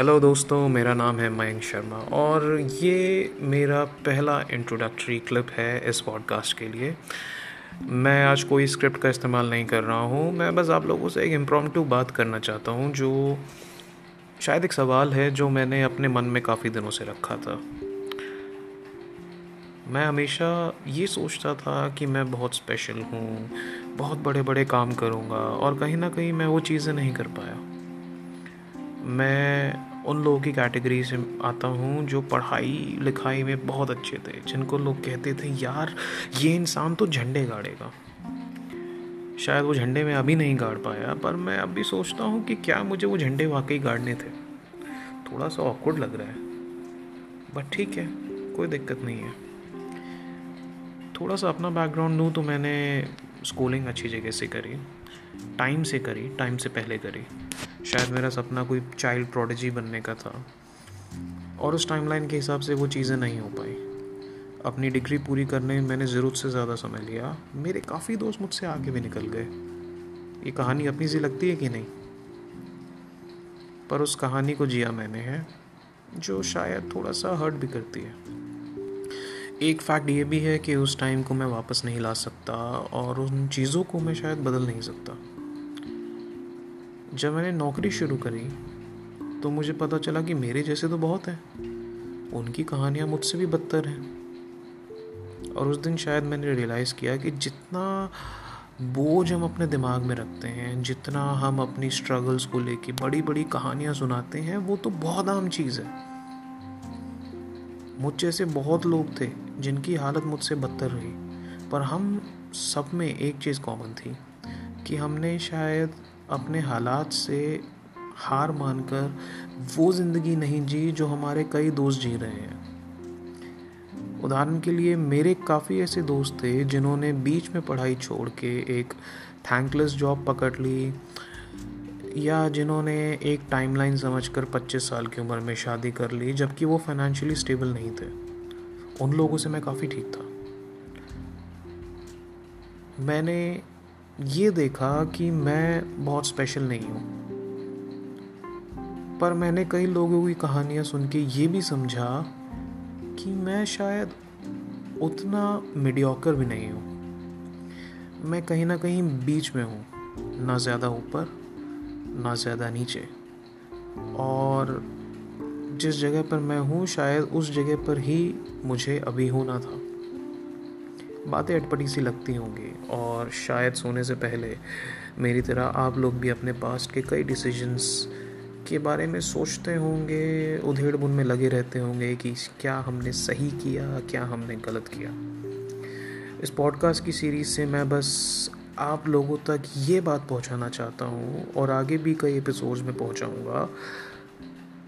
Hello दोस्तों, मेरा नाम है मयंक शर्मा और ये मेरा पहला इंट्रोडक्टरी क्लिप है इस पॉडकास्ट के लिए। मैं आज कोई स्क्रिप्ट का इस्तेमाल नहीं कर रहा हूँ। मैं बस आप लोगों से एक इम्प्रॉम्प्टू बात करना चाहता हूँ, जो शायद एक सवाल है जो मैंने अपने मन में काफ़ी दिनों से रखा था। मैं हमेशा ये सोचता था कि मैं बहुत स्पेशल हूँ, बहुत बड़े बड़े काम करूँगा और कहीं ना कहीं मैं वो चीज़ें नहीं कर पाया। मैं उन लोगों की कैटेगरी से आता हूँ जो पढ़ाई, लिखाई में बहुत अच्छे थे, जिनको लोग कहते थे, यार, ये इंसान तो झंडे गाड़ेगा। शायद वो झंडे में अभी नहीं गाड़ पाया, पर मैं अभी सोचता हूँ कि क्या मुझे वो झंडे वाकई गाड़ने थे। थोड़ा सा ऑकवर्ड लग रहा है बट ठीक है, कोई दिक्कत नहीं है। थोड़ा सा अपना बैकग्राउंड लूँ तो मैंने स्कूलिंग अच्छी जगह से करी। टाइम से करी, टाइम से पहले करी। शायद मेरा सपना कोई चाइल्ड प्रोडजी बनने का था। और उस टाइमलाइन के हिसाब से वो चीज़ें नहीं हो पाई। अपनी डिग्री पूरी करने में मैंने ज़रूरत से ज़्यादा समय लिया। मेरे काफ़ी दोस्त मुझसे आगे भी निकल गए। ये कहानी अपनी सी लगती है कि नहीं? पर उस कहानी को जिया मैंने है, जो शायद थोड़ा सा हर्ट भी करती है। एक फैक्ट ये भी है कि उस टाइम को मैं वापस नहीं ला सकता और उन चीज़ों को मैं शायद बदल नहीं सकता। जब मैंने नौकरी शुरू करी तो मुझे पता चला कि मेरे जैसे तो बहुत हैं। उनकी कहानियाँ मुझसे भी बदतर हैं। और उस दिन शायद मैंने रियलाइज़ किया कि जितना बोझ हम अपने दिमाग में रखते हैं, जितना हम अपनी स्ट्रगल्स को लेके बड़ी बड़ी कहानियाँ सुनाते हैं, वो तो बहुत आम चीज़ है। मुझ जैसे बहुत लोग थे जिनकी हालत मुझसे बदतर रही। पर हम सब में एक चीज़ कॉमन थी कि हमने शायद अपने हालात से हार मानकर वो ज़िंदगी नहीं जी जो हमारे कई दोस्त जी रहे हैं। उदाहरण के लिए, मेरे काफ़ी ऐसे दोस्त थे जिन्होंने बीच में पढ़ाई छोड़ के एक थैंकलेस जॉब पकड़ ली या जिन्होंने एक टाइमलाइन समझकर 25 साल की उम्र में शादी कर ली, जबकि वो फाइनेंशियली स्टेबल नहीं थे। उन लोगों से मैं काफ़ी ठीक था। मैंने ये देखा कि मैं बहुत स्पेशल नहीं हूँ। पर मैंने कई लोगों की कहानियाँ सुन के ये भी समझा कि मैं शायद उतना मीडियोकर भी नहीं हूँ। मैं कहीं ना कहीं बीच में हूँ, ना ज़्यादा ऊपर ना ज़्यादा नीचे। और जिस जगह पर मैं हूँ, शायद उस जगह पर ही मुझे अभी होना था। बातें अटपटी सी लगती होंगी, और शायद सोने से पहले मेरी तरह आप लोग भी अपने पास्ट के कई डिसीजंस के बारे में सोचते होंगे, उधेड़ बुन में लगे रहते होंगे कि क्या हमने सही किया, क्या हमने गलत किया। इस पॉडकास्ट की सीरीज़ से मैं बस आप लोगों तक ये बात पहुंचाना चाहता हूँ और आगे भी कई एपिसोड्स में पहुंचाऊँगा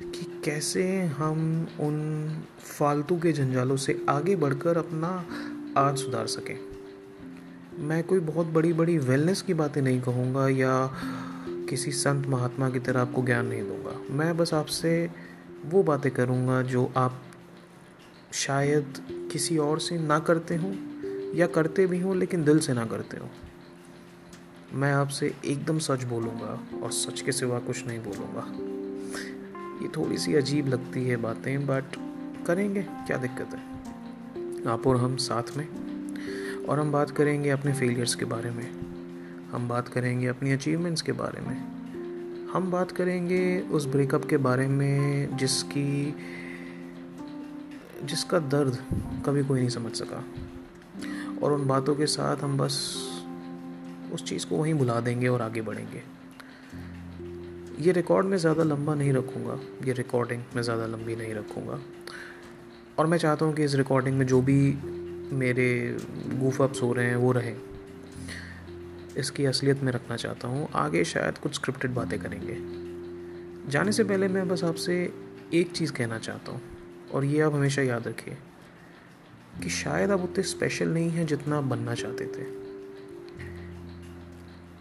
कि कैसे हम उन फालतू के जंजालों से आगे बढ़कर अपना आज सुधार सकें। मैं कोई बहुत बड़ी बड़ी वेलनेस की बातें नहीं कहूँगा या किसी संत महात्मा की तरह आपको ज्ञान नहीं दूँगा। मैं बस आपसे वो बातें करूँगा जो आप शायद किसी और से ना करते हों या करते भी हों, लेकिन दिल से ना करते हो। मैं आपसे एकदम सच बोलूँगा और सच के सिवा कुछ नहीं बोलूँगा। ये थोड़ी सी अजीब लगती है बातें बट करेंगे, क्या दिक्कत है? आप और हम साथ में? और हम बात करेंगे अपने फेलियर्स के बारे में। हम बात करेंगे अपनी अचीवमेंट्स के बारे में। हम बात करेंगे उस ब्रेकअप के बारे में जिसकी, जिसका दर्द कभी कोई नहीं समझ सका। और उन बातों के साथ हम बस उस चीज़ को वहीं भुला देंगे और आगे बढ़ेंगे। ये रिकॉर्ड मैं ज़्यादा लंबा नहीं रखूँगा। ये रिकॉर्डिंग मैं ज़्यादा लंबी नहीं रखूँगा। और मैं चाहता हूँ कि इस रिकॉर्डिंग में जो भी मेरे गूफअप्स हो रहे हैं, वो रहें। इसकी असलियत में रखना चाहता हूँ। आगे शायद कुछ स्क्रिप्टेड बातें करेंगे। जाने से पहले मैं बस आपसे एक चीज़ कहना चाहता हूँ, और ये आप हमेशा याद रखिए कि शायद आप उतने स्पेशल नहीं हैं जितना आप बनना चाहते थे।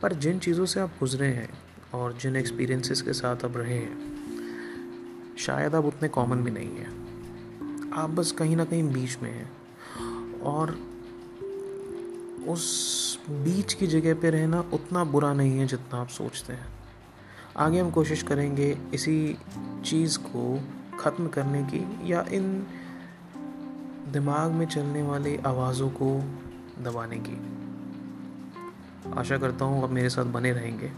पर जिन चीज़ों से आप गुजरे हैं और जिन एक्सपीरियंसेस के साथ आप रहे हैं, शायद आप उतने कॉमन भी नहीं हैं। आप बस कहीं ना कहीं बीच में हैं और उस बीच की जगह पे रहना उतना बुरा नहीं है जितना आप सोचते हैं। आगे हम कोशिश करेंगे इसी चीज़ को ख़त्म करने की या इन दिमाग में चलने वाली आवाज़ों को दबाने की। आशा करता हूँ अब मेरे साथ बने रहेंगे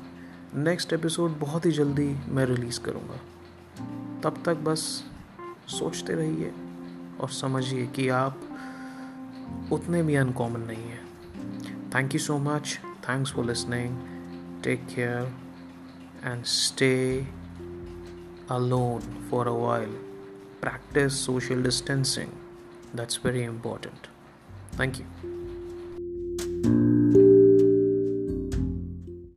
नेक्स्ट एपिसोड बहुत ही जल्दी मैं रिलीज़ करूँगा तब तक बस सोचते रहिए और समझिए कि आप उतने भी अनकॉमन नहीं हैं thank you so much thanks for listening take care and stay alone for a while. Practice social distancing. That's very important. Thank you.